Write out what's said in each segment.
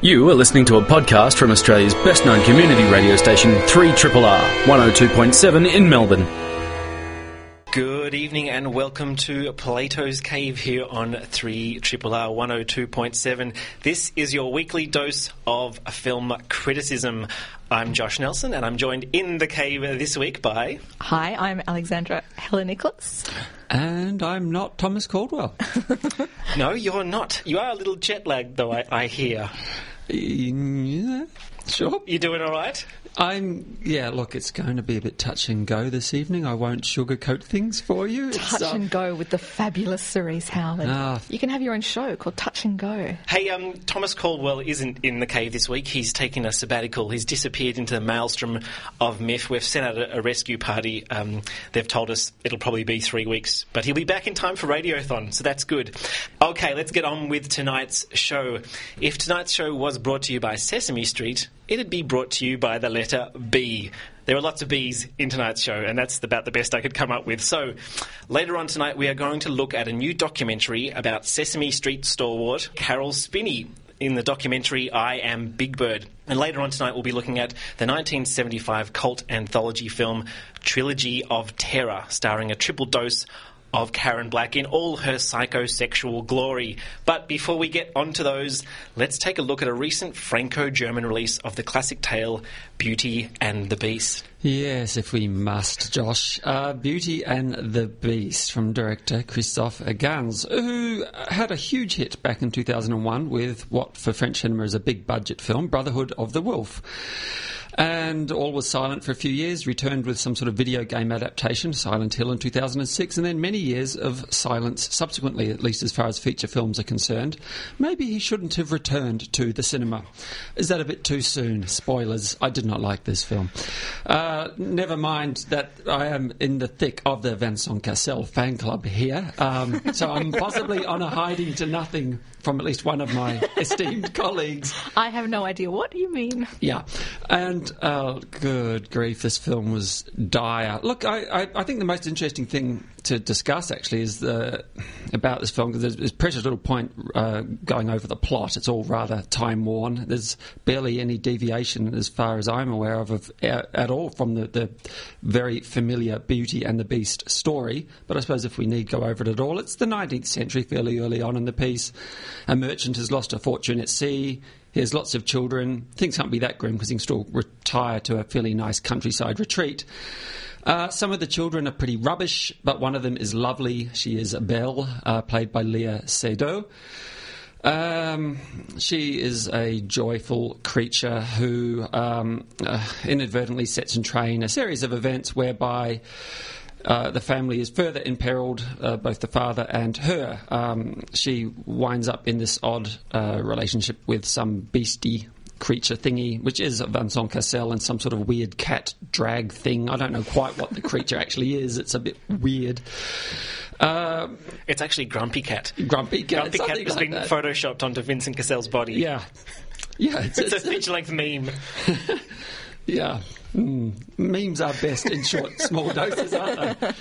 You are listening to a podcast from Australia's best known community radio station, 3RRR 102.7 in Melbourne. Good evening and welcome to Plato's Cave here on 3 Triple R 102.7. This is your weekly dose of film criticism. I'm Josh Nelson and I'm joined in the cave this week by. Hi, I'm Alexandra Heller-Nicholas. And I'm not Thomas Caldwell. no, you're not. You are a little jet lagged, though, I, I hear. Yeah, sure. You doing all right? I'm yeah. Look, it's going to be a bit touch and go this evening. I won't sugarcoat things for you. It's, Touch uh, and go with the fabulous Cerise Howard. Ah. You can have your own show called Touch and Go. Hey, um, Thomas Caldwell isn't in the cave this week. He's taken a sabbatical. He's disappeared into the maelstrom of myth. We've sent out a, a rescue party. Um, they've told us it'll probably be three weeks, but he'll be back in time for Radiothon, so that's good. Okay, let's get on with tonight's show. If tonight's show was brought to you by Sesame Street, it'd be brought to you by the letter B. There are lots of B's in tonight's show, and that's about the best I could come up with. So, later on tonight, we are going to look at a new documentary about Sesame Street stalwart Carol Spinney in the documentary I Am Big Bird. And later on tonight, we'll be looking at the 1975 cult anthology film Trilogy of Terror, starring a triple dose of Karen Black in all her psychosexual glory. But before we get onto those, let's take a look at a recent Franco German release of the classic tale Beauty and the Beast. Yes, if we must, Josh. Uh, Beauty and the Beast from director Christophe Gans, who had a huge hit back in 2001 with what for French cinema is a big budget film, Brotherhood of the Wolf. And all was silent for a few years, returned with some sort of video game adaptation, Silent Hill in 2006, and then many years of silence subsequently, at least as far as feature films are concerned. Maybe he shouldn't have returned to the cinema. Is that a bit too soon? Spoilers. I did not like this film. Uh, never mind that I am in the thick of the Vincent Cassel fan club here, um, so I'm possibly on a hiding to nothing from at least one of my esteemed colleagues. I have no idea what you mean. Yeah, and uh, good grief, this film was dire. Look, I, I, I think the most interesting thing to discuss actually is the, about this film because there's, there's precious little point uh, going over the plot. It's all rather time worn. There's barely any deviation, as far as I'm aware of, of at, at all from the, the very familiar Beauty and the Beast story. But I suppose if we need go over it at all, it's the 19th century, fairly early on in the piece. A merchant has lost a fortune at sea. He has lots of children. Things can't be that grim because he can still retire to a fairly nice countryside retreat. Uh, some of the children are pretty rubbish, but one of them is lovely. She is Belle, uh, played by Léa Seydoux. Um, she is a joyful creature who um, uh, inadvertently sets in train a series of events whereby uh, the family is further imperiled, uh, both the father and her. Um, she winds up in this odd uh, relationship with some beastie creature thingy, which is Vincent Cassel and some sort of weird cat drag thing. I don't know quite what the creature actually is. It's a bit weird. Um, It's actually Grumpy Cat. grumpy cat. Grumpy Cat has like been that. photoshopped onto Vincent Cassel's body. Yeah. Yeah, it's, It's a it's- feature length meme. Yeah. Mm. Memes are best in short, small doses, aren't they?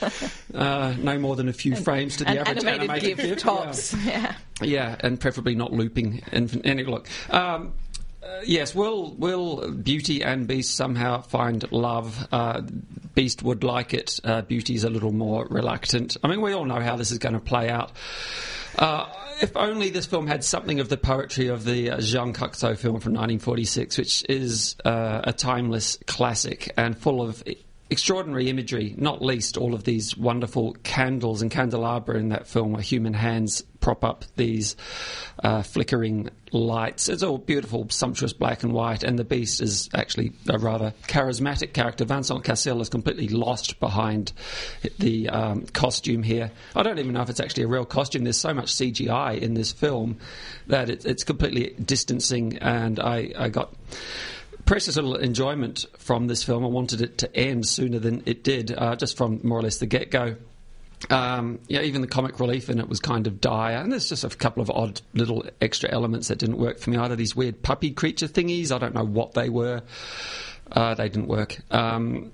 Uh, no more than a few frames to the average animated, animated GIF yeah. tops. Yeah. Yeah, and preferably not looping. And any look. Um, uh, yes, will will Beauty and Beast somehow find love? Uh, Beast would like it. Uh, Beauty's a little more reluctant. I mean, we all know how this is going to play out. Uh, if only this film had something of the poetry of the uh, Jean Cocteau film from 1946, which is uh, a timeless classic and full of extraordinary imagery, not least all of these wonderful candles and candelabra in that film where human hands prop up these uh, flickering lights. It's all beautiful, sumptuous black and white, and the beast is actually a rather charismatic character. Vincent Cassel is completely lost behind the um, costume here. I don't even know if it's actually a real costume. There's so much CGI in this film that it, it's completely distancing, and I, I got precious little enjoyment from this film. I wanted it to end sooner than it did, uh, just from more or less the get go. Um, yeah, even the comic relief in it was kind of dire, and there's just a couple of odd little extra elements that didn't work for me either. These weird puppy creature thingies, I don't know what they were. Uh, they didn't work. Um,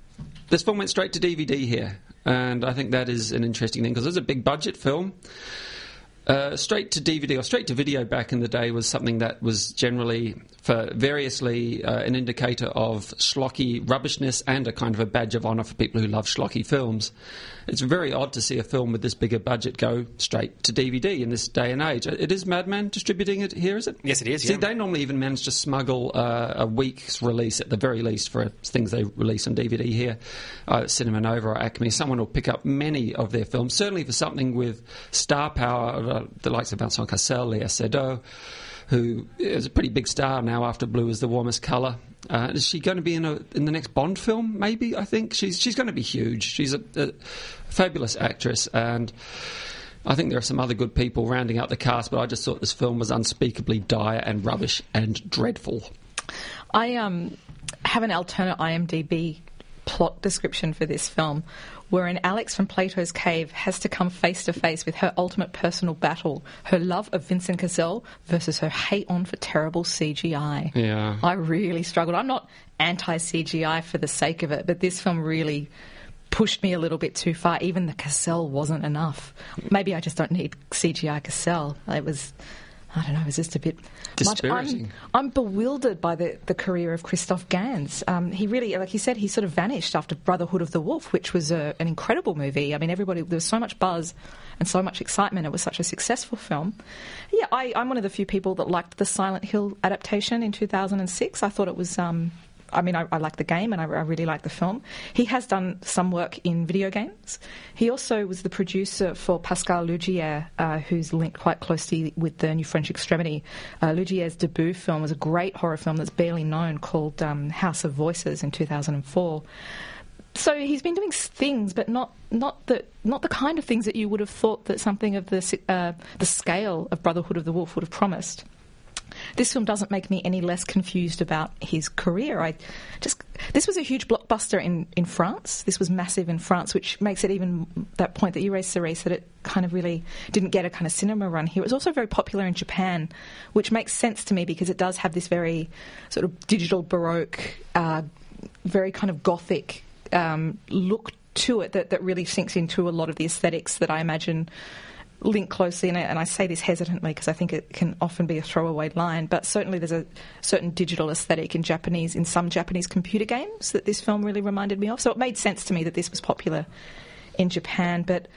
this film went straight to DVD here, and I think that is an interesting thing because it's a big budget film. Uh, straight to DVD or straight to video back in the day was something that was generally, for variously, uh, an indicator of schlocky rubbishness and a kind of a badge of honour for people who love schlocky films. It's very odd to see a film with this bigger budget go straight to DVD in this day and age. It is Madman distributing it here, is it? Yes, it is, See, yeah. they normally even manage to smuggle uh, a week's release at the very least for things they release on DVD here. Uh, Cinema Nova or Acme, someone will pick up many of their films. Certainly for something with star power, the likes of Vincent Cassel, Léa Seydoux, who is a pretty big star now after Blue is the warmest colour. Uh, is she going to be in a in the next Bond film? Maybe I think she's she's going to be huge. She's a, a fabulous actress, and I think there are some other good people rounding out the cast. But I just thought this film was unspeakably dire and rubbish and dreadful. I um, have an alternate IMDb plot description for this film, wherein Alex from Plato's Cave has to come face to face with her ultimate personal battle: her love of Vincent Cassel versus her hate on for terrible CGI. Yeah. I really struggled. I'm not anti CGI for the sake of it, but this film really pushed me a little bit too far. Even the Cassel wasn't enough. Maybe I just don't need CGI Cassel. It was. I don't know, was just a bit much. I'm, Dispiriting. I'm bewildered by the, the career of Christophe Gans. Um, he really, like he said, he sort of vanished after Brotherhood of the Wolf, which was a, an incredible movie. I mean, everybody, there was so much buzz and so much excitement. It was such a successful film. Yeah, I, I'm one of the few people that liked the Silent Hill adaptation in 2006. I thought it was. Um, I mean, I, I like the game and I, I really like the film. He has done some work in video games. He also was the producer for Pascal Laugier, uh, who's linked quite closely with the New French Extremity. Uh, Laugier's debut film was a great horror film that's barely known called um, House of Voices in 2004. So he's been doing things, but not not the not the kind of things that you would have thought that something of the uh, the scale of Brotherhood of the Wolf would have promised. This film doesn't make me any less confused about his career. I just this was a huge blockbuster in, in France. This was massive in France, which makes it even that point that you raised, Cerise, that it kind of really didn't get a kind of cinema run here. It was also very popular in Japan, which makes sense to me because it does have this very sort of digital baroque, uh, very kind of gothic um, look to it that, that really sinks into a lot of the aesthetics that I imagine link closely, and I, and I say this hesitantly because I think it can often be a throwaway line, but certainly there's a certain digital aesthetic in Japanese, in some Japanese computer games that this film really reminded me of. So it made sense to me that this was popular in Japan, but.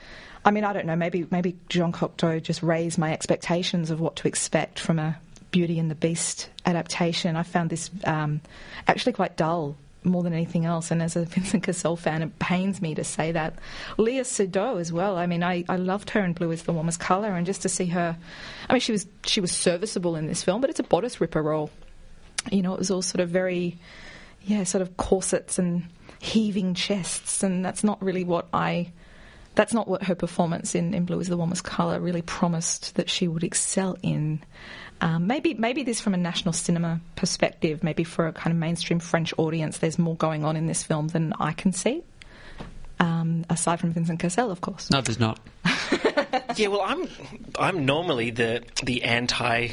I mean, I don't know. Maybe maybe Jean Cocteau just raised my expectations of what to expect from a Beauty and the Beast adaptation. I found this um, actually quite dull more than anything else. And as a Vincent Cassel fan, it pains me to say that. Léa Seydoux as well. I mean, I, I loved her in Blue is the Warmest Colour, and just to see her, I mean, she was she was serviceable in this film, but it's a bodice ripper role. You know, it was all sort of very, yeah, sort of corsets and heaving chests, and that's not really what I. That's not what her performance in, in Blue is the Warmest Colour really promised that she would excel in. Um, maybe maybe this from a national cinema perspective, maybe for a kind of mainstream French audience, there's more going on in this film than I can see. Um, aside from Vincent Cassel, of course. No, there's not. Yeah, well, I'm I'm normally the the anti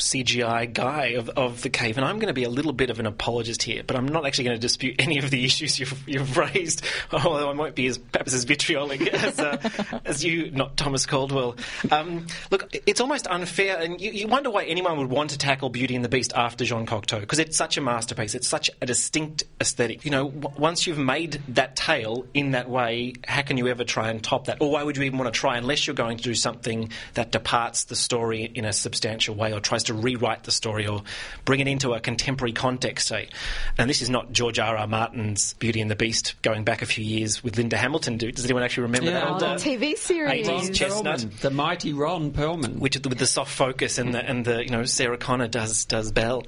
CGI guy of, of the cave, and I'm going to be a little bit of an apologist here, but I'm not actually going to dispute any of the issues you've, you've raised, although I might be as perhaps as vitriolic as uh, as you, not Thomas Caldwell. Um, look, it's almost unfair, and you, you wonder why anyone would want to tackle Beauty and the Beast after Jean Cocteau, because it's such a masterpiece. It's such a distinct aesthetic. You know, w- once you've made that tale in that way, how can you ever try and top that? Or why would you even want to try unless you're going to do something that departs the story in a substantial way or tries to rewrite the story or bring it into a contemporary context, say. And this is not George R. R. Martin's Beauty and the Beast going back a few years with Linda Hamilton. Do, does anyone actually remember Yeah. that? Oh, old, the uh, TV series. 80s chestnut? Perlman, the mighty Ron Perlman. which with the soft focus and the and the you know Sarah Connor does does Belle.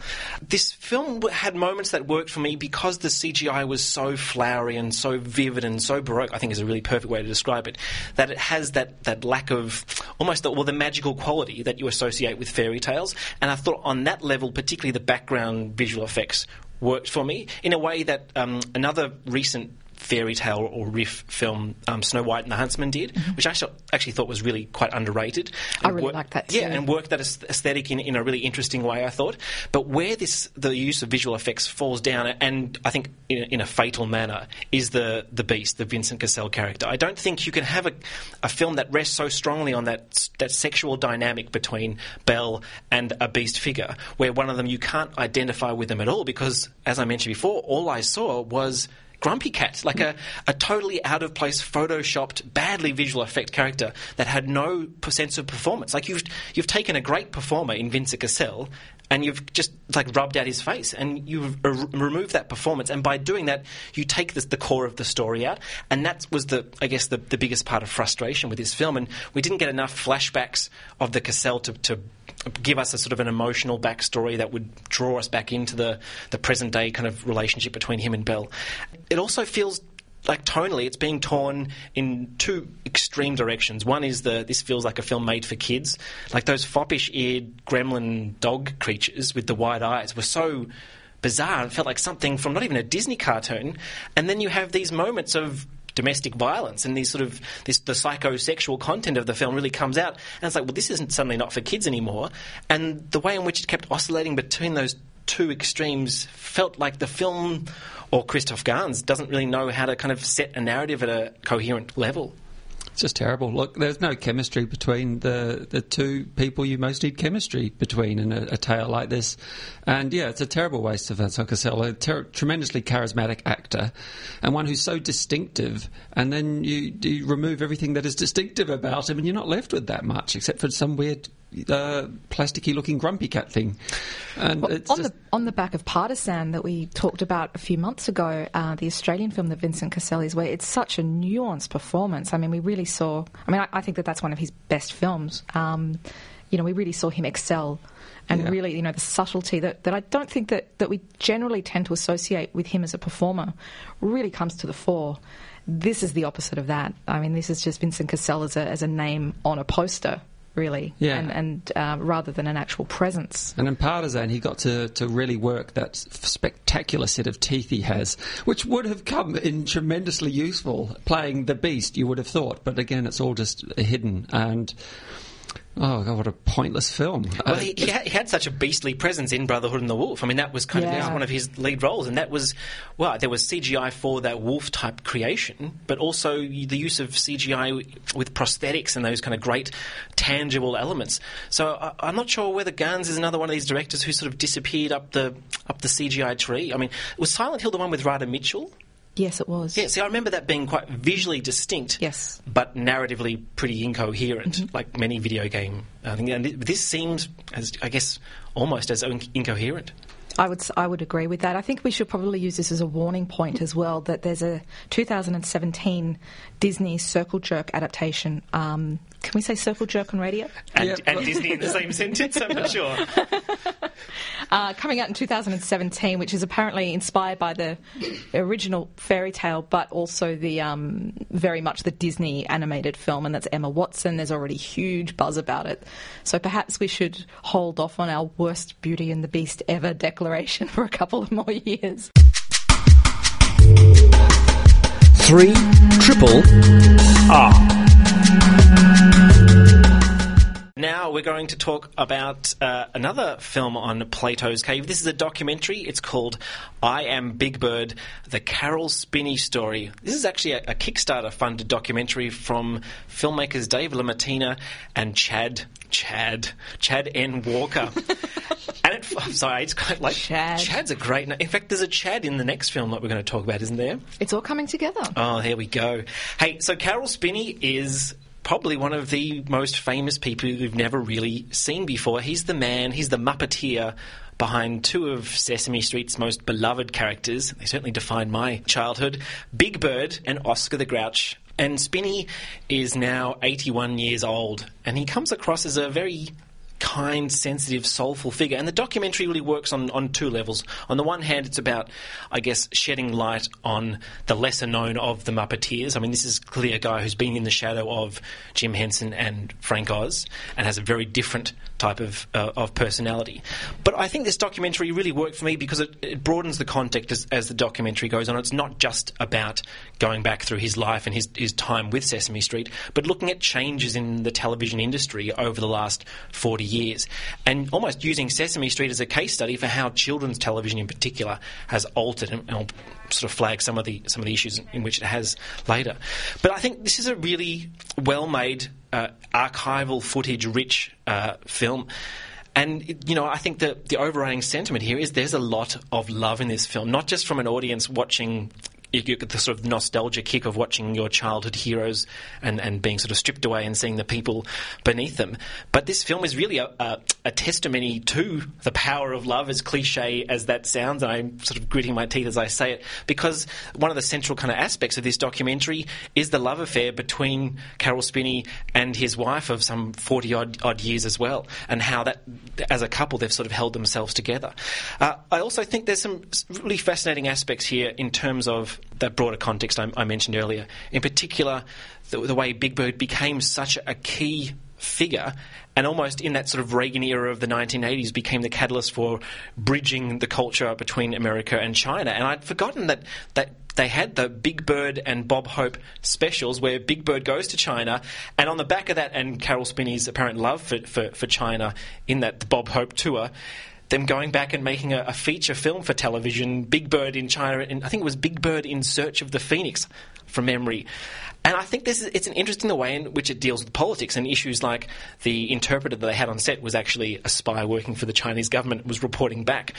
This film had moments that worked for me because the CGI was so flowery and so vivid and so baroque. I think is a really perfect way to describe it. That it has that that lack of almost the, well the magical quality that you associate with fairy tales. And I thought on that level, particularly the background visual effects worked for me in a way that um, another recent fairy tale or riff film um, Snow White and the Huntsman did, which I actually thought was really quite underrated. Mm-hmm. I really wor- liked that Yeah, and worked that aesthetic in, in a really interesting way, I thought. But where this the use of visual effects falls down, and I think in a, in a fatal manner, is the the Beast, the Vincent Cassel character. I don't think you can have a, a film that rests so strongly on that that sexual dynamic between Belle and a Beast figure, where one of them you can't identify with them at all, because as I mentioned before, all I saw was. Grumpy Cat, like a, a totally out of place, photoshopped, badly visual effect character that had no sense of performance. Like you've you've taken a great performer in Vincent Cassel and you've just like rubbed out his face and you've r- removed that performance. And by doing that, you take the core of the story out. And that was the I guess the, the biggest part of frustration with this film. And we didn't get enough flashbacks of the Cassel to, to give us a sort of an emotional backstory that would draw us back into the, the present day kind of relationship between him and Belle. It also feels like tonally it's being torn in two extreme directions. One is the this feels like a film made for kids. Like those foppish eared gremlin dog creatures with the wide eyes were so bizarre and felt like something from not even a Disney cartoon. And then you have these moments of domestic violence and these sort of this the psychosexual content of the film really comes out and it's like well this isn't suddenly not for kids anymore and the way in which it kept oscillating between those two extremes felt like the film or Christophe Gans doesn't really know how to kind of set a narrative at a coherent level. It's just terrible. Look, there's no chemistry between the, the two people you most need chemistry between in a, a tale like this. And yeah, it's a terrible waste of Vincent Cassel, a ter- tremendously charismatic actor, and one who's so distinctive. And then you, you remove everything that is distinctive about him, and you're not left with that much, except for some weird, uh, plasticky looking grumpy cat thing. And Well, on the on the back of Partisan that we talked about a few months ago, uh, the Australian film that Vincent Cassel is, where it's such a nuanced performance. I mean, we really saw. I mean, I, I think that that's one of his best films. Um, you know, we really saw him excel, and Yeah. really, you know, the subtlety that, that I don't think that, that we generally tend to associate with him as a performer really comes to the fore. This is the opposite of that. I mean, this is just Vincent Cassel as a as a name on a poster, really, Yeah. and, and uh, rather than an actual presence. And in Partisan, he got to, to really work that spectacular set of teeth he has, which would have come in tremendously useful playing the beast, you would have thought. But again, it's all just hidden. And oh, God, what a pointless film. Well, Uh, he, he, had, he had such a beastly presence in Brotherhood and the Wolf. I mean, that was kind of Yeah. that was one of his lead roles, and that was well, there was CGI for that wolf type creation, but also the use of CGI with prosthetics and those kind of great tangible elements. So I, I'm not sure whether Gans is another one of these directors who sort of disappeared up the up the CGI tree. I mean, was Silent Hill the one with Radha Mitchell? Yes, it was. Yeah, see, I remember that being quite visually distinct. Yes. But narratively pretty incoherent, Mm-hmm. like many video game. I think, and this seems, as I guess, almost as incoherent. I would s- I would agree with that. I think we should probably use this as a warning point as well that there's a 2017 Disney Circle Jerk adaptation. Um, can we say Circle Jerk on radio? And, Yeah, and Disney in the same sentence, I'm not sure. Uh, coming out in 2017, which is apparently inspired by the original fairy tale, but also the um, very much the Disney animated film, and that's Emma Watson. There's already huge buzz about it, so perhaps we should hold off on our worst Beauty and the Beast ever declaration for a couple of more years. Three triple R. Now we're going to talk about uh, another film on Plato's Cave. This is a documentary. It's called I Am Big Bird, the Carol Spinney story. This is actually a, a Kickstarter funded documentary from filmmakers Dave LaMattina and Chad. Chad, Chad N. Walker, and it, I'm sorry, it's kind of like Chad. Chad's a great. In fact, there's a Chad in the next film that we're going to talk about, isn't there? It's all coming together. Oh, here we go. Hey, so Carol Spinney is probably one of the most famous people we've never really seen before. He's the man, he's the Muppeteer behind two of Sesame Street's most beloved characters. They certainly defined my childhood Big Bird and Oscar the Grouch. And Spinney is now 81 years old, and he comes across as a very kind, sensitive, soulful figure. And the documentary really works on, on two levels. On the one hand, it's about, I guess, shedding light on the lesser known of the Muppeteers. I mean, this is clearly a guy who's been in the shadow of Jim Henson and Frank Oz and has a very different type of, uh, of personality. But I think this documentary really worked for me because it, it broadens the context as, as, the documentary goes on. It's not just about going back through his life and his, his time with Sesame Street, but looking at changes in the television industry over the last 40 years and almost using Sesame Street as a case study for how children's television in particular has altered and, and sort of flag some of the some of the issues in which it has later. But I think this is a really well made, uh, archival footage rich uh, film. And you know, I think that the overriding sentiment here is there's a lot of love in this film, not just from an audience watching you get the sort of nostalgia kick of watching your childhood heroes and, and being sort of stripped away and seeing the people beneath them. But this film is really a, a, a testimony to the power of love, as cliche as that sounds. And I'm sort of gritting my teeth as I say it, because one of the central kind of aspects of this documentary is the love affair between Carol Spinney and his wife of some 40 odd, odd years as well, and how that, as a couple, they've sort of held themselves together. Uh, I also think there's some really fascinating aspects here in terms of that broader context I, I mentioned earlier. In particular, the, the, way Big Bird became such a key figure and almost in that sort of Reagan era of the 1980s became the catalyst for bridging the culture between America and China. And I'd forgotten that, that they had the Big Bird and Bob Hope specials where Big Bird goes to China, and on the back of that, and Carol Spinney's apparent love for, for, for China in that Bob Hope tour, them going back and making a, a, feature film for television, Big Bird in China, and I think it was Big Bird in Search of the Phoenix, from memory. And I think this is it's an interesting the way in which it deals with politics and issues like the interpreter that they had on set was actually a spy working for the Chinese government was reporting back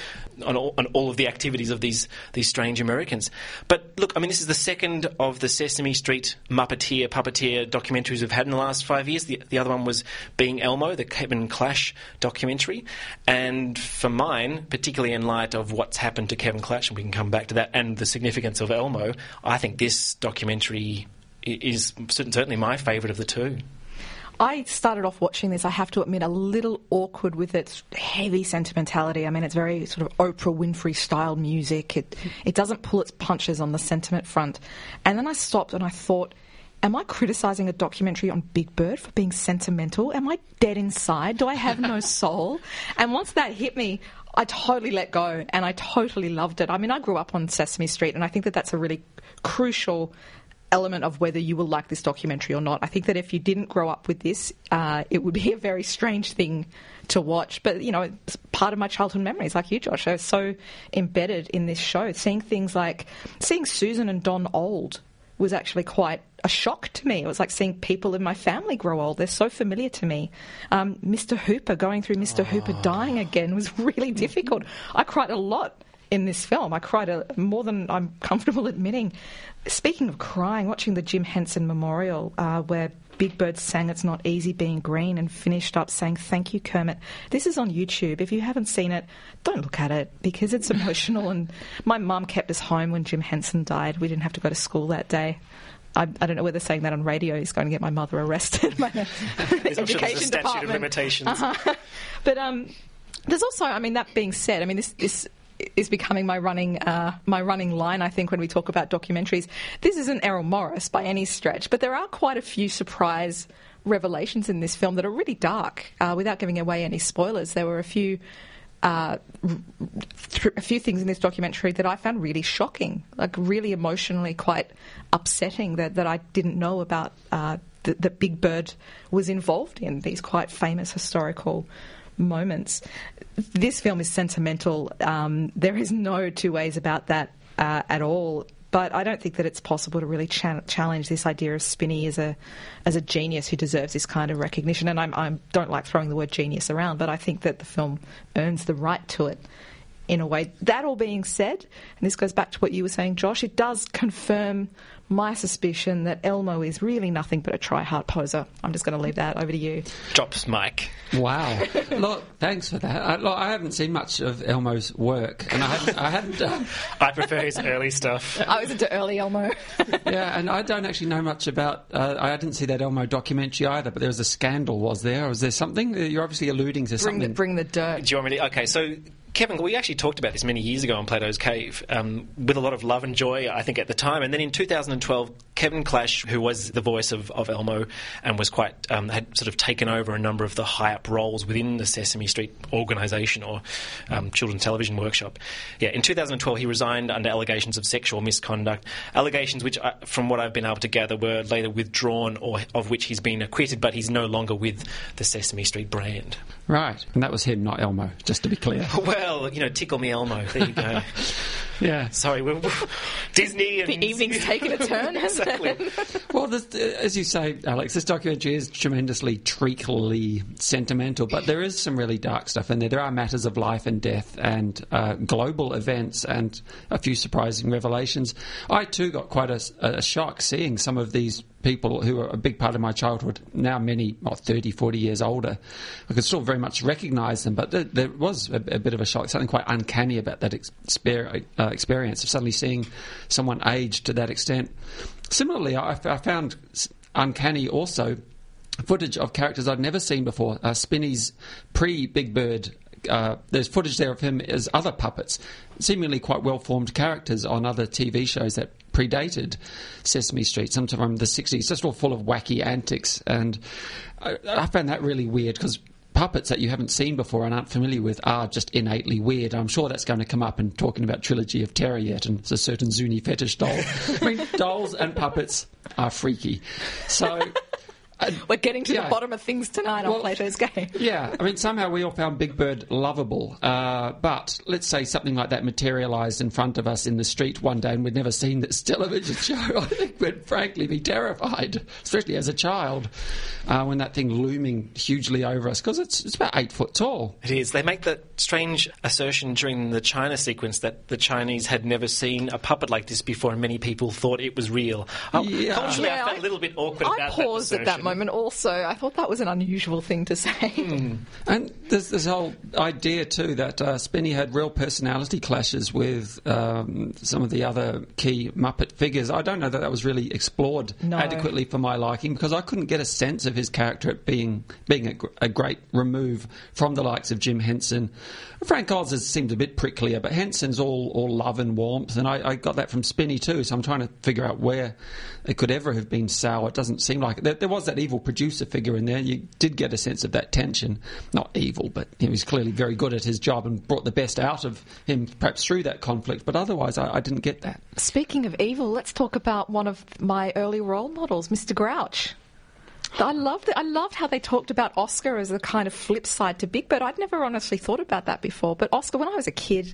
on all, on all of the activities of these these strange Americans. But look, I mean, this is the second of the Sesame Street Muppeteer puppeteer documentaries we've had in the last five years. The, the other one was Being Elmo, the Kevin Clash documentary, and for mine, particularly in light of what's happened to Kevin Clash, and we can come back to that, and the significance of Elmo, I think this documentary is certainly my favourite of the two. I started off watching this, I have to admit, a little awkward with its heavy sentimentality. I mean, it's very sort of Oprah Winfrey style music. It, it doesn't pull its punches on the sentiment front. And then I stopped and I thought, am I criticising a documentary on Big Bird for being sentimental? Am I dead inside? Do I have no soul? And once that hit me, I totally let go and I totally loved it. I mean, I grew up on Sesame Street and I think that that's a really crucial element of whether you will like this documentary or not. I think that if you didn't grow up with this, uh, it would be a very strange thing to watch. But, you know, it's part of my childhood memories, like you, Josh. I was so embedded in this show. Seeing things like seeing Susan and Don old was actually quite a shock to me. It was like seeing people in my family grow old. They're so familiar to me. Um, Mr. Hooper, going through Mr. Oh. Hooper dying again was really difficult. I cried a lot in this film. I cried a, more than I'm comfortable admitting. Speaking of crying, watching the Jim Henson Memorial, uh, where Big Bird sang It's Not Easy Being Green and finished up saying, Thank you, Kermit. This is on YouTube. If you haven't seen it, don't look at it because it's emotional. and my mum kept us home when Jim Henson died. We didn't have to go to school that day. I, I, don't know whether saying that on radio is going to get my mother arrested the education sure there's a statute department. of limitations. Uh-huh. But um, there's also, I mean, that being said, I mean, this, this is becoming my running uh, my running line. I think when we talk about documentaries, this isn't Errol Morris by any stretch, but there are quite a few surprise revelations in this film that are really dark. Uh, without giving away any spoilers, there were a few. Uh, a few things in this documentary that I found really shocking, like really emotionally quite upsetting that, that I didn't know about uh, that, that Big Bird was involved in these quite famous historical moments. This film is sentimental. Um, there is no two ways about that uh, at all. But I don't think that it's possible to really cha- challenge this idea of Spinney as a as a genius who deserves this kind of recognition. And I don't like throwing the word genius around, but I think that the film earns the right to it in a way. That all being said, and this goes back to what you were saying, Josh, it does confirm my suspicion that Elmo is really nothing but a try-hard poser. I'm just going to leave that over to you. Drops Mike. Wow. look, thanks for that. I, look, I haven't seen much of Elmo's work, and I haven't. I hadn't uh, I prefer his early stuff. I was into early Elmo. yeah, and I don't actually know much about. Uh, I didn't see that Elmo documentary either, but there was a scandal, was there? Was there something? You're obviously alluding to bring, something. the, bring the dirt. Do you want me to? Okay, so Kevin, we actually talked about this many years ago on Plato's Cave um, with a lot of love and joy, I think, at the time. And then in 2012, Kevin Clash, who was the voice of, of Elmo and was quite, um, had sort of taken over a number of the high up roles within the Sesame Street organisation or um, Children's Television Workshop. Yeah, in 2012, he resigned under allegations of sexual misconduct, allegations which, I, from what I've been able to gather, were later withdrawn or of which he's been acquitted, but he's no longer with the Sesame Street brand. right, and that was him, not Elmo, just to be clear. Well, you know, tickle me Elmo. There you go. yeah. Sorry, we're, Disney and The evening's taken a turn, hasn't exactly. Well, this, uh, as you say, Alex, this documentary is tremendously treacly sentimental, but there is some really dark stuff in there. There are matters of life and death and uh, global events and a few surprising revelations. I too got quite a, a shock seeing some of these people who are a big part of my childhood, now many, what, 30, 40 years older. I could still very much recognise them, but there, there was a, a, bit of a shock, something quite uncanny about that exper- uh, experience of suddenly seeing someone age to that extent. Similarly, I, I found uncanny also footage of characters I'd never seen before. Uh, pre Big Bird uh, there's footage there of him as other puppets, seemingly quite well formed characters on other TV shows that predated Sesame Street, sometime from the 60s, just all full of wacky antics. And I, I found that really weird because puppets that you haven't seen before and aren't familiar with are just innately weird. I'm sure that's going to come up in talking about Trilogy of Terror yet and it's a certain Zuni fetish doll. I mean, dolls and puppets are freaky. So. We're getting to Yeah. the bottom of things tonight on Well- Plato's Game. Yeah, I mean, somehow we all found Big Bird lovable. Uh, but let's say something like that materialised in front of us in the street one day and we'd never seen this television show. I think we'd frankly be terrified, especially as a child, uh, when that thing looming hugely over us, because it's, it's about eight foot tall. It is. They make that strange assertion during the China sequence that the Chinese had never seen a puppet like this before, and many people thought it was real. Uh, Yeah. Culturally, I felt I- a little bit awkward I about paused that at that assertion. Moment also. I thought that was an unusual thing to say. And there's this whole idea too that uh, Spinney had real personality clashes with um, some of the other key Muppet figures. I don't know that that was really explored No. adequately for my liking because I couldn't get a sense of his character at being being a, a great remove from the likes of Jim Henson. Frank Oz has seemed a bit pricklier, but Henson's all all love and warmth, and I, I got that from Spinney too. So I'm trying to figure out where it could ever have been sour. It doesn't seem like it. There, there was that evil producer figure in there. You did get a sense of that tension. Not evil, but he was clearly very good at his job and brought the best out of him, perhaps through that conflict. But otherwise, I, I didn't get that. Speaking of evil, let's talk about one of my early role models, Mr. Grouch. I loved. I loved how they talked about Oscar as a kind of flip side to Big Bird. I'd never honestly thought about that before. But Oscar, when I was a kid,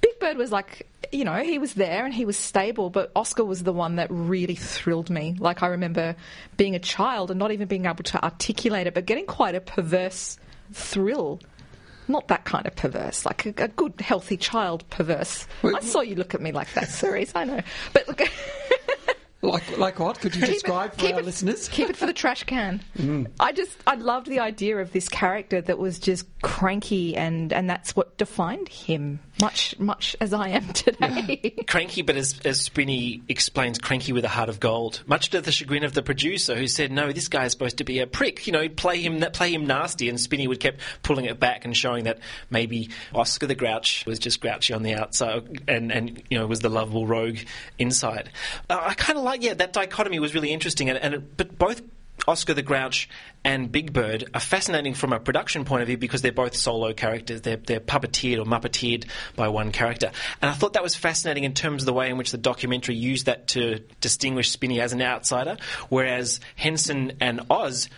Big Bird was like, you know, he was there and he was stable, but Oscar was the one that really thrilled me. Like, I remember being a child and not even being able to articulate it, but getting quite a perverse thrill. Not that kind of perverse, like a, a good, healthy child perverse. I saw you look at me like that, Cerise, I know. But look. Like, like what? Could you Keep it- describe for keep our it- listeners? Keep it for the trash can. Mm. I just, I loved the idea of this character that was just cranky, and and that's what defined him. Much, much as I am today. Cranky, but as, as Spinney explains, cranky with a heart of gold. Much to the chagrin of the producer, who said, "No, this guy is supposed to be a prick. You know, play him, play him nasty." And Spinney would kept pulling it back and showing that maybe Oscar the Grouch was just grouchy on the outside, and and you know was the lovable rogue inside. Uh, I kind of like, yeah, that dichotomy was really interesting, and, and it, but both. Oscar the Grouch and Big Bird are fascinating from a production point of view because they're both solo characters. They're, they're puppeteered or muppeteered by one character. And I thought that was fascinating in terms of the way in which the documentary used that to distinguish Spinney as an outsider, whereas Henson and Oz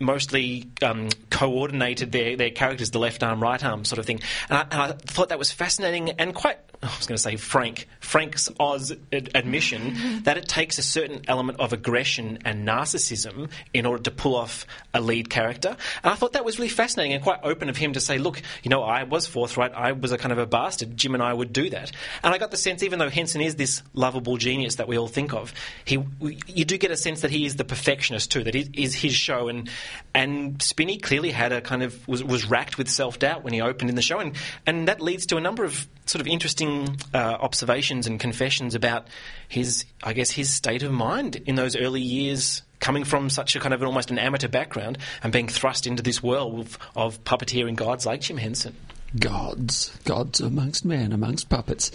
mostly um, coordinated their, their characters, the left arm, right arm sort of thing. And I, and I thought that was fascinating and quite I was going to say Frank, Frank's Oz ad- admission that it takes a certain element of aggression and narcissism in order to pull off a lead character. And I thought that was really fascinating and quite open of him to say, look, you know, I was forthright, I was a kind of a bastard. Jim and I would do that. And I got the sense, even though Henson is this lovable genius that we all think of, he, you do get a sense that he is the perfectionist too, that it is his show. And, and Spinney clearly had a kind of, was, was racked with self doubt when he opened in the show. And, and that leads to a number of sort of interesting uh, observations and confessions about his, I guess, his state of mind in those early years, coming from such a kind of an, almost an amateur background and being thrust into this world of, of puppeteering gods like Jim Henson. Gods, gods amongst men, amongst puppets.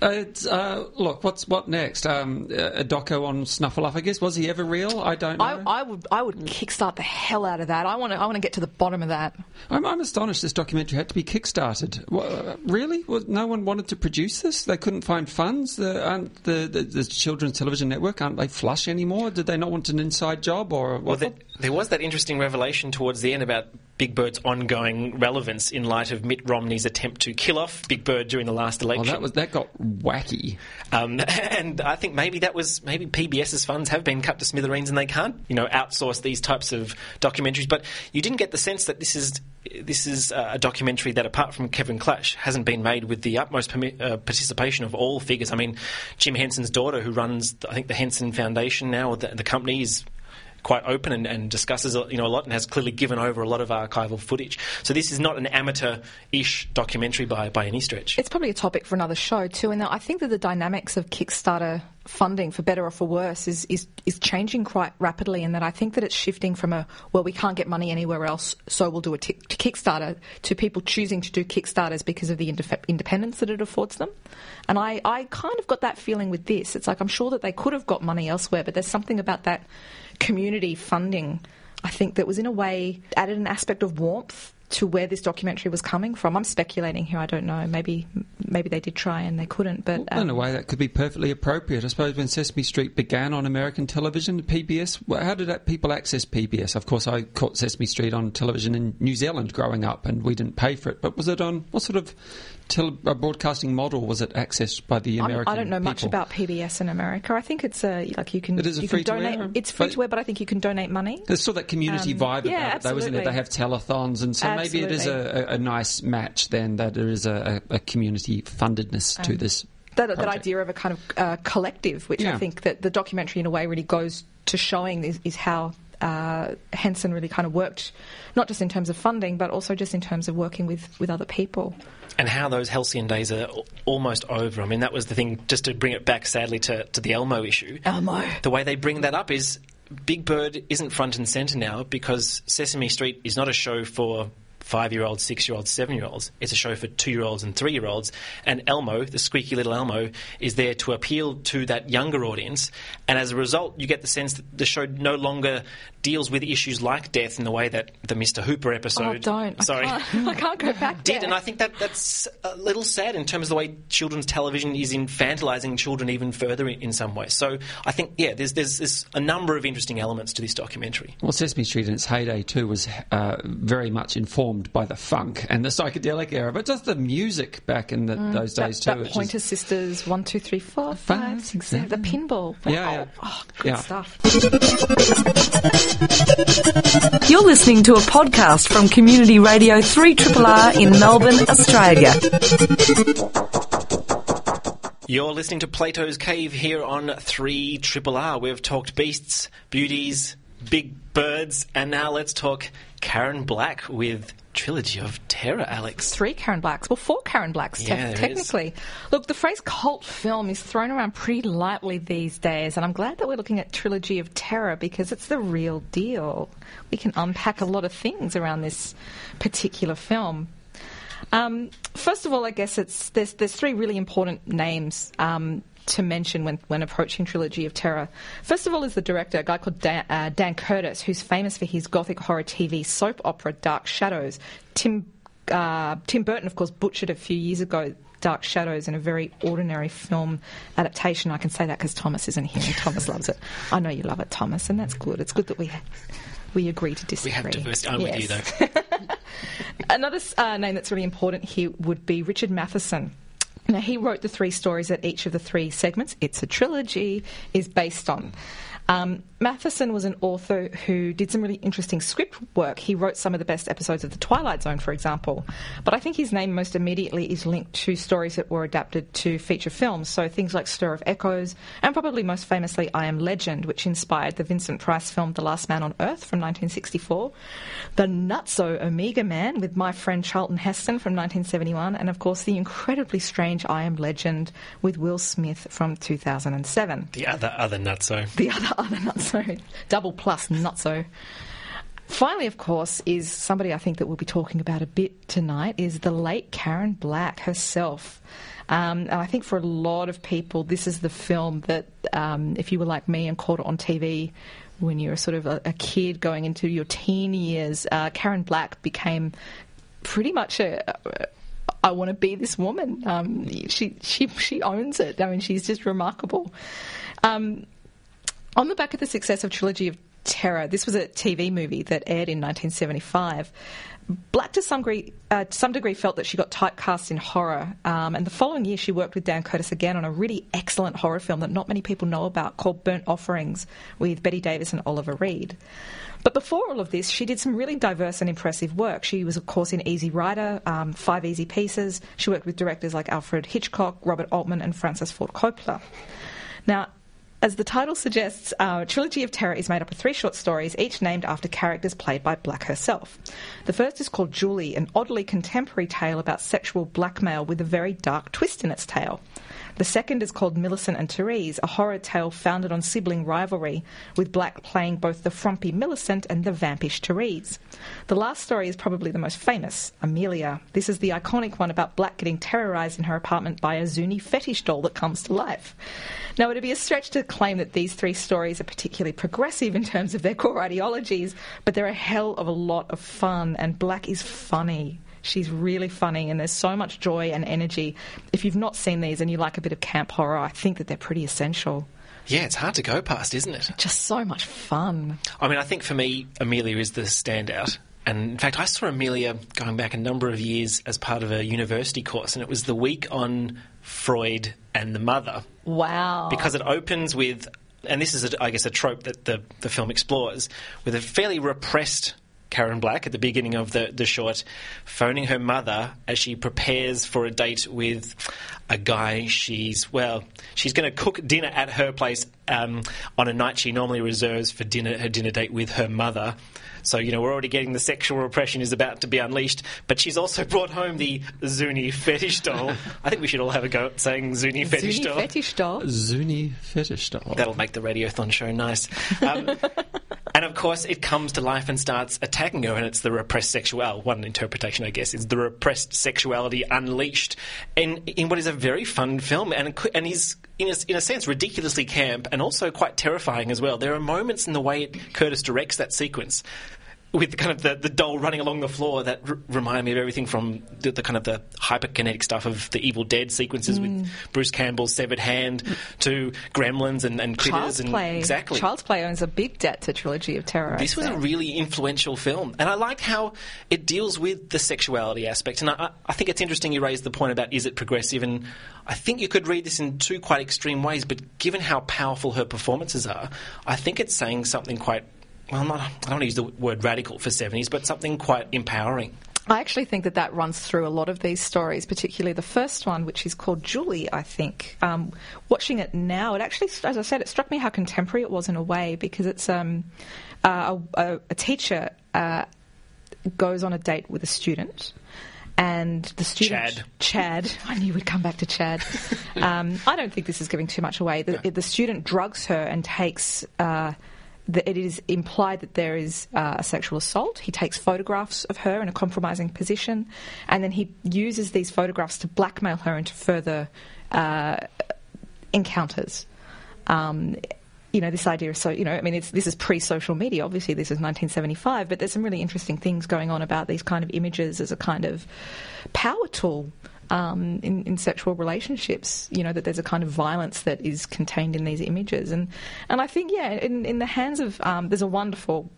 Uh, it's, uh, look, what's what next? Um, a doco on Snuffleup, I guess. Was he ever real? I don't know. I, I would I would kickstart the hell out of that. I want to I want to get to the bottom of that. I'm, I'm astonished this documentary had to be kickstarted. Wha- really? Was, no one wanted to produce this? They couldn't find funds? The, aren't the, the, the Children's Television Network, aren't they flush anymore? Did they not want an inside job? or Well, what? There, was that interesting revelation towards the end about Big Bird's ongoing relevance in light of Mitt Romney's attempt to kill off Big Bird during the last Oh, election. that was that got wacky. Um, and I think maybe that was maybe PBS's funds have been cut to smithereens and they can't, you know, outsource these types of documentaries. But you didn't get the sense that this is this is uh, a documentary that, apart from Kevin Clash, hasn't been made with the utmost permi- uh, participation of all figures. I mean, Jim Henson's daughter, who runs, I think, the Henson Foundation now, or the, the company, is quite open and, and discusses you know a lot and has clearly given over a lot of archival footage. So this is not an amateur-ish documentary by by any stretch. It's probably a topic for another show too. And I think that the dynamics of Kickstarter funding, for better or for worse, is is, is changing quite rapidly. And that I think that it's shifting from a well, we can't get money anywhere else, so we'll do a t- Kickstarter, to people choosing to do Kickstarters because of the indef- independence that it affords them. And I, I kind of got that feeling with this. It's like I'm sure that they could have got money elsewhere, but there's something about that community funding. I think that was in a way added an aspect of warmth to where this documentary was coming from. I'm speculating here. I don't know. Maybe maybe they did try and they couldn't. But Well, in a um, way, that could be perfectly appropriate. I suppose when Sesame Street began on American television, PBS, how did that people access PBS? Of course, I caught Sesame Street on television in New Zealand growing up, and we didn't pay for it. But was it on what sort of tele- broadcasting model was it accessed by the I'm- American I don't know much about PBS in America. I think it's a like you can It is a can free-to-air, donate. It's free but- to wear, but I think you can donate money. There's still that community Um, vibe yeah, about it, though, isn't it? They have telethons, and so maybe it is a, a, a nice match then that there is a, a, a community fundedness Um, to this. That, that idea of a kind of uh, collective, which Yeah. I think that the documentary in a way really goes to showing is, is how uh, Henson really kind of worked, not just in terms of funding, but also just in terms of working with, with other people. and how those halcyon days are almost over. I mean, that was the thing, just to bring it back sadly to, to the Elmo issue. Elmo. The way they bring that up is Big Bird isn't front and centre now because Sesame Street is not a show for five year olds, six year olds, seven year olds. It's a show for two year olds and three year olds. And Elmo, the squeaky little Elmo, is there to appeal to that younger audience. And as a result, you get the sense that the show no longer deals with issues like death in the way that the Mr. Hooper episode. oh, don't. Sorry. I can't, I can't go back did, there. and I think that that's a little sad in terms of the way children's television is infantilizing children even further in, in some ways. So I think, yeah, there's, there's, there's a number of interesting elements to this documentary. Well, Sesame Street in its heyday too was uh, very much informed by the funk and the psychedelic era, but just the music back in the, those Mm, that, days too. that which is- Pointer Sisters, one, two, three, four, Five, five, six, seven. The pinball. Yeah, yeah. Oh, good Yeah. stuff. You're listening to a podcast from Community Radio 3RR in Melbourne, Australia. You're listening to Plato's Cave here on 3 Triple R. We've talked beasts, beauties, big birds, and now let's talk Karen Black with Trilogy of Terror, Alex. three Karen Blacks. Well, four Karen Blacks, te- Yeah, there is. technically. Look, the phrase cult film is thrown around pretty lightly these days, and I'm glad that we're looking at Trilogy of Terror because it's the real deal. We can unpack a lot of things around this particular film. Um, first of all, I guess it's there's there's three really important names um, to mention when when approaching Trilogy of Terror. First of all, is the director, a guy called Dan, uh, Dan Curtis, who's famous for his gothic horror TV soap opera Dark Shadows. Tim uh, Tim Burton, of course, butchered a few years ago. Dark Shadows in a very ordinary film adaptation. I can say that because Thomas isn't here and Thomas loves it. I know you love it, Thomas, and that's good. It's good that we we agree to disagree. We have diversity. I'm with you, though. Another uh, name that's really important here would be Richard Matheson. Now, he wrote the three stories that each of the three segments, it's a trilogy, is based on. Um, Matheson was an author who did some really interesting script work. He wrote some of the best episodes of The Twilight Zone, for example. But I think his name most immediately is linked to stories that were adapted to feature films. So things like Stir of Echoes, and probably most famously I Am Legend, which inspired the Vincent Price film The Last Man on Earth from 1964. The Nutso Omega Man with my friend Charlton Heston from 1971. And of course, the incredibly strange I Am Legend with Will Smith from 2007. The other other nutso. The other other nutso, double plus nutso. Finally, of course, is somebody I think that we'll be talking about a bit tonight is the late Karen Black herself. Um, and I think for a lot of people, this is the film that, um, if you were like me and caught it on TV when you were sort of a, a kid going into your teen years, uh, Karen Black became pretty much a, a I want to be this woman. Um, she she she owns it. I mean, she's just remarkable. Um, on the back of the success of Trilogy of Terror, this was a TV movie that aired in 1975. Black, to some degree, uh, to some degree felt that she got typecast in horror, um, and the following year she worked with Dan Curtis again on a really excellent horror film that not many people know about called Burnt Offerings with Bette Davis and Oliver Reed. But before all of this, she did some really diverse and impressive work. She was, of course, in Easy Rider, um, Five Easy Pieces. She worked with directors like Alfred Hitchcock, Robert Altman, and Francis Ford Coppola. Now, as the title suggests, our Trilogy of Terror is made up of three short stories, each named after characters played by Black herself. The first is called Julie, an oddly contemporary tale about sexual blackmail with a very dark twist in its tale. The second is called Millicent and Therese, a horror tale founded on sibling rivalry, with Black playing both the frumpy Millicent and the vampish Therese. The last story is probably the most famous, Amelia. This is the iconic one about Black getting terrorized in her apartment by a Zuni fetish doll that comes to life. Now, it'd be a stretch to claim that these three stories are particularly progressive in terms of their core ideologies, but they're a hell of a lot of fun, and Black is funny. She's really funny, and there's so much joy and energy. If you've not seen these and you like a bit of camp horror, I think that they're pretty essential. Yeah, it's hard to go past, isn't it? Just so much fun. I mean, I think for me, Amelia is the standout. And in fact, I saw Amelia going back a number of years as part of a university course, and it was the week on Freud and the mother. Wow. Because it opens with, and this is, a, I guess, a trope that the, the film explores, with a fairly repressed Karen Black at the beginning of the, the short, phoning her mother as she prepares for a date with a guy she's, well, she's going to cook dinner at her place um, on a night she normally reserves for dinner, her dinner date with her mother. So, you know, we're already getting the sexual repression is about to be unleashed, but she's also brought home the Zuni fetish doll. I think we should all have a go at saying Zuni fetish doll. Zuni doll. fetish doll. Zuni fetish doll. That'll make the Radiothon show nice. Um, and of course, it comes to life and starts attacking her, and it's the repressed sexuality. One interpretation, I guess, is the repressed sexuality unleashed in, in what is a very fun film, and, and is, in a, in a sense, ridiculously camp and also quite terrifying as well. There are moments in the way Curtis directs that sequence with the kind of the, the doll running along the floor that r- remind me of everything from the, the kind of the hyperkinetic stuff of the Evil Dead sequences with mm. Bruce Campbell's severed hand to Gremlins and, and Critters Child's and Play. exactly. Child's Play owns a big debt to Trilogy of Terror. This was a really influential film, and I like how it deals with the sexuality aspect. And I, I think it's interesting you raised the point about is it progressive, and I think you could read this in two quite extreme ways. But given how powerful her performances are, I think it's saying something quite well. Not, I don't want to use the word radical for seventies, but something quite empowering. I actually think that that runs through a lot of these stories, particularly the first one, which is called Julie, I think. Um, watching it now, it actually, as I said, it struck me how contemporary it was in a way because it's um, uh, a, a teacher uh, goes on a date with a student. And the student, Chad. Chad, I knew we'd come back to Chad. Um, I don't think this is giving too much away. The, the student drugs her and takes uh, it is implied that there is uh, a sexual assault. He takes photographs of her in a compromising position, and then he uses these photographs to blackmail her into further uh, encounters. Um, you know, this idea of so, you know, I mean, this is pre social media. Obviously, this is 1975, but there's some really interesting things going on about these kind of images as a kind of power tool um, in, in sexual relationships. You know that there's a kind of violence that is contained in these images, and and I think yeah, in, in the hands of um, there's a wonderful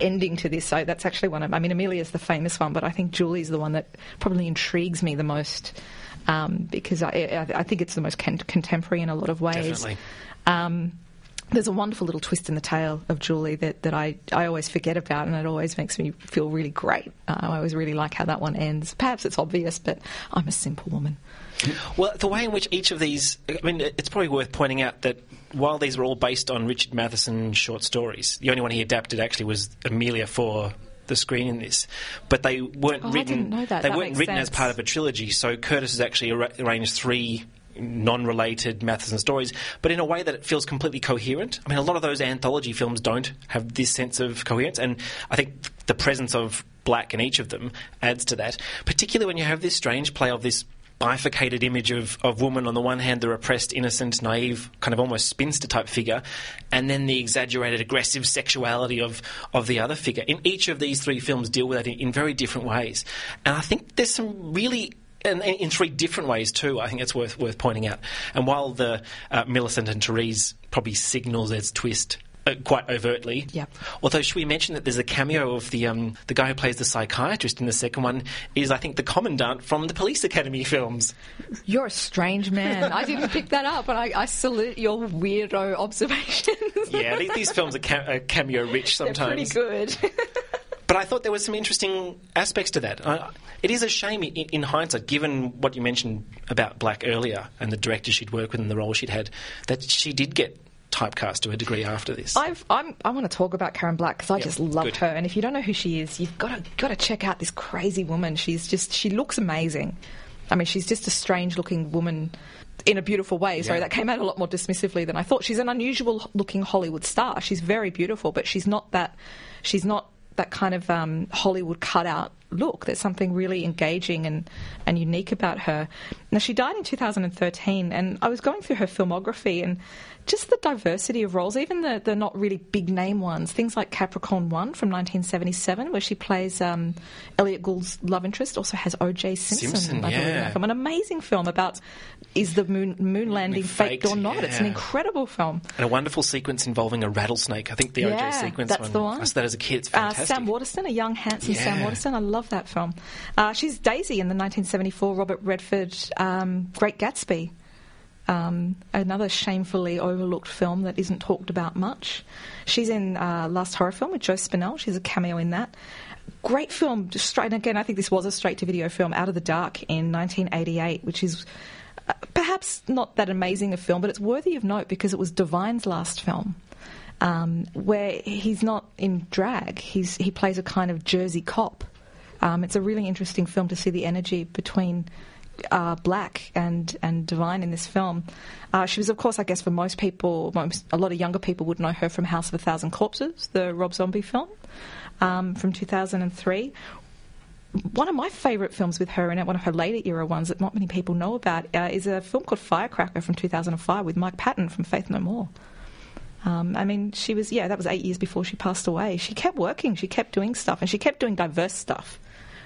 ending to this. So that's actually one of. I mean, Amelia's the famous one, but I think Julie's the one that probably intrigues me the most um, because I, I, think it's the most con- contemporary in a lot of ways. Definitely. Um, there's a wonderful little twist in the tale of Julie that, that I, I always forget about, and it always makes me feel really great. Uh, I always really like how that one ends. Perhaps it's obvious, but I'm a simple woman. Well, the way in which each of these, I mean, it's probably worth pointing out that while these were all based on Richard Matheson short stories, the only one he adapted actually was Amelia for the screen in this, but they weren't Oh, I written. didn't know that. They That weren't written as part of a trilogy. So Curtis has actually ar- arranged three non-related Matheson stories, but in a way that it feels completely coherent. I mean, a lot of those anthology films don't have this sense of coherence, and I think the presence of black in each of them adds to that. Particularly when you have this strange play of this bifurcated image of, of woman on the one hand, the repressed, innocent, naive, kind of almost spinster type figure, and then the exaggerated, aggressive sexuality of, of the other figure. In each of these three films, deal with that in, in very different ways. And I think there's some really and and in three different ways too. I think it's worth worth pointing out. And while the uh, Millicent and Therese probably signals its twist. Uh, quite overtly. Yep. Although, should we mention that there's a cameo of the um, the guy who plays the psychiatrist in the second one is, I think, the commandant from the Police Academy films. You're a strange man. I didn't pick that up, and I, I salute your weirdo observations. Yeah, these, these films are, are cameo rich sometimes. They're pretty good. But I thought there was some interesting aspects to that. Uh, it is a shame in, in hindsight, given what you mentioned about Black earlier and the director she'd worked with and the role she'd had, that she did get typecast to a degree after this. I've, I'm, I want to talk about Karen Black because I just love good. her. And if you don't know who she is, you've got to got to check out this crazy woman. She's just she looks amazing. I mean, she's just a strange looking woman in a beautiful way. Sorry, Yeah. that came out a lot more dismissively than I thought. She's an unusual looking Hollywood star. She's very beautiful, but she's not that. She's not that kind of um, Hollywood cutout look. There's something really engaging and, and unique about her. Now, she died in 2013, and I was going through her filmography and just the diversity of roles, even the, the not really big name ones, things like Capricorn 1 from 1977, where she plays um, Elliott Gould's love interest, also has O.J. Simpson. Simpson, I yeah. An amazing film about is the moon, moon landing faked, Faked, or not. It's an incredible film. and a wonderful sequence involving a rattlesnake. I think the Yeah, OJ sequence that's one. the one. I saw that as a kid. It's Uh, fantastic. Sam Waterston, a young, handsome Sam Yeah. Waterston. I love that film. Uh, she's Daisy in the 1974 Robert Redford um, Great Gatsby. Um, another shamefully overlooked film that isn't talked about much. She's in uh, Last Horror Film with Joe Spinell. She's a cameo in that. Great film, just straight and again. I think this was a straight-to-video film, Out of the Dark, in 1988, which is uh, perhaps not that amazing a film, but it's worthy of note because it was Divine's last film um, where he's not in drag. He's he plays a kind of Jersey cop. Um, it's a really interesting film to see the energy between uh, Black and and Divine in this film. Uh, she was, of course, I guess for most people, most, a lot of younger people would know her from House of a Thousand Corpses, the Rob Zombie film um, from 2003 one of my favourite films with her in it, one of her later era ones that not many people know about, uh, is a film called Firecracker from 2005 with Mike Patton from Faith No More. Um, I mean, she was, yeah, that was eight years before she passed away. She kept working, she kept doing stuff, and she kept doing diverse stuff.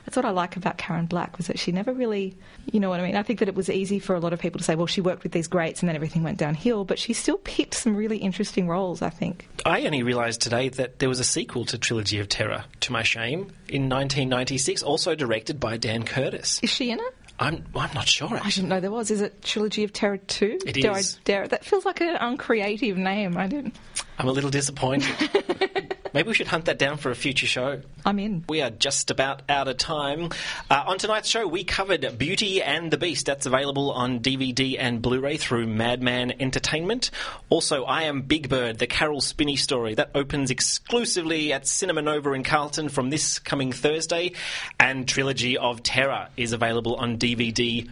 That's what I like about Karen Black, was that she never really, you know what I mean? I think that it was easy for a lot of people to say, well, she worked with these greats and then everything went downhill, but she still picked some really interesting roles, I think. I only realised today that there was a sequel to Trilogy of Terror, to my shame, in 1996, also directed by Dan Curtis. Is she in it? I'm, I'm not sure, I actually. didn't know there was. Is it Trilogy of Terror 2? It dare is. I dare That feels like an uncreative name. I didn't. I'm a little disappointed. Maybe we should hunt that down for a future show. I'm in. We are just about out of time. Uh, on tonight's show, we covered Beauty and the Beast. That's available on DVD and Blu ray through Madman Entertainment. Also, I Am Big Bird, the Caroll Spinney story. That opens exclusively at Cinema Nova in Carlton from this coming Thursday. And Trilogy of Terror is available on DVD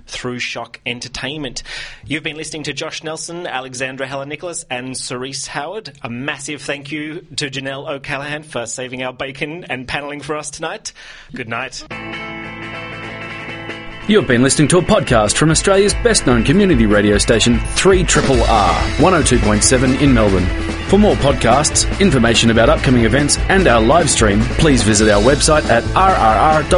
through Shock Entertainment. You've been listening to Josh Nelson, Alexandra Heller-Nicholas, and Cerise Howard. A massive thank you to Janelle O'Callaghan for saving our bacon and panelling for us tonight. Good night. You've been listening to a podcast from Australia's best known community radio station, 3RRR 102.7 in Melbourne. For more podcasts, information about upcoming events, and our live stream, please visit our website at rrr.org.au.